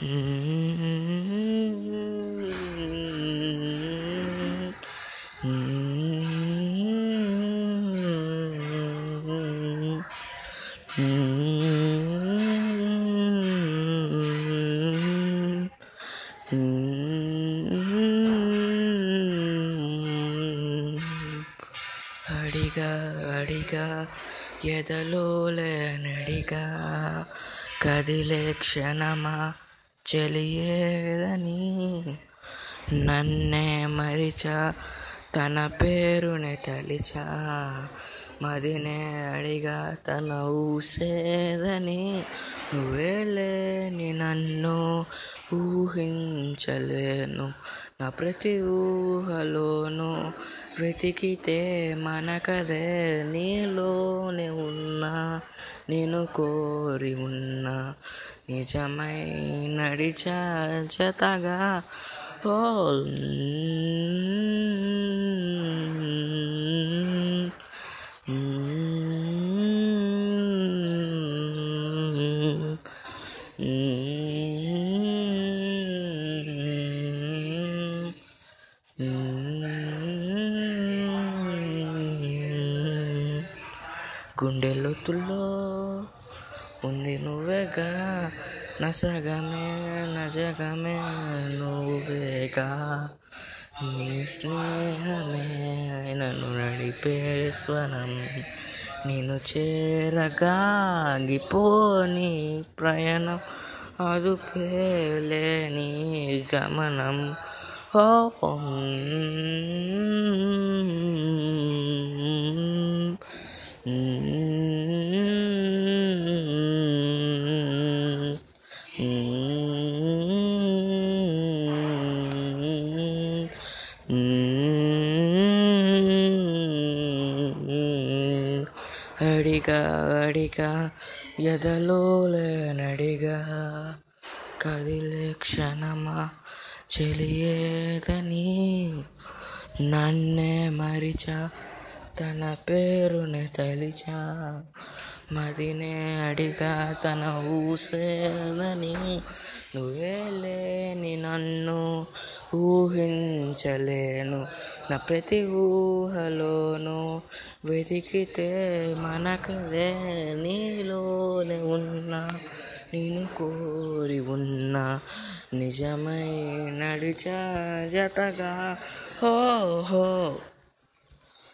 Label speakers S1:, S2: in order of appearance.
S1: అడిగా అడిగా ఎదలోలే నడిగా కదిలే క్షణమా? చెలియేదని నన్నే మరిచా తన పేరునే తలిచా మదినే అడిగా తన ఊసేదని నువ్వేలేని నన్ను ఊహించలేను. నా ప్రతి ఊహలోనూ వెతికితే మనకదే నీలోనే ఉన్నా నేను కోరి ఉన్నా. నిజమై నడిచా జతగా ఓ గుండె లోతుల్లో ఉంది నువ్వేగా నసగమే నజగమే నువ్వేగా నీ స్నేహమే నన్ను నడిపే స్వరం నేను చేరగాగిపోని ప్రయాణం అదుపేలేని గమనం ఓ అడిగా అడిగా ఎదలోలే నడిగా. కదిలే క్షణమా చెలియేదని నన్నే మరిచా తన పేరుని తలిచా. మదినే అడిగా తన ఊసేదని నువ్వే లేని నన్ను ఊహించలేను. నా ప్రతి ఊహలోనూ వెతికితే మనకదే నీలోనే ఉన్నా నేను కోరి ఉన్నా నిజమై నడిచా జతగా. హో హో.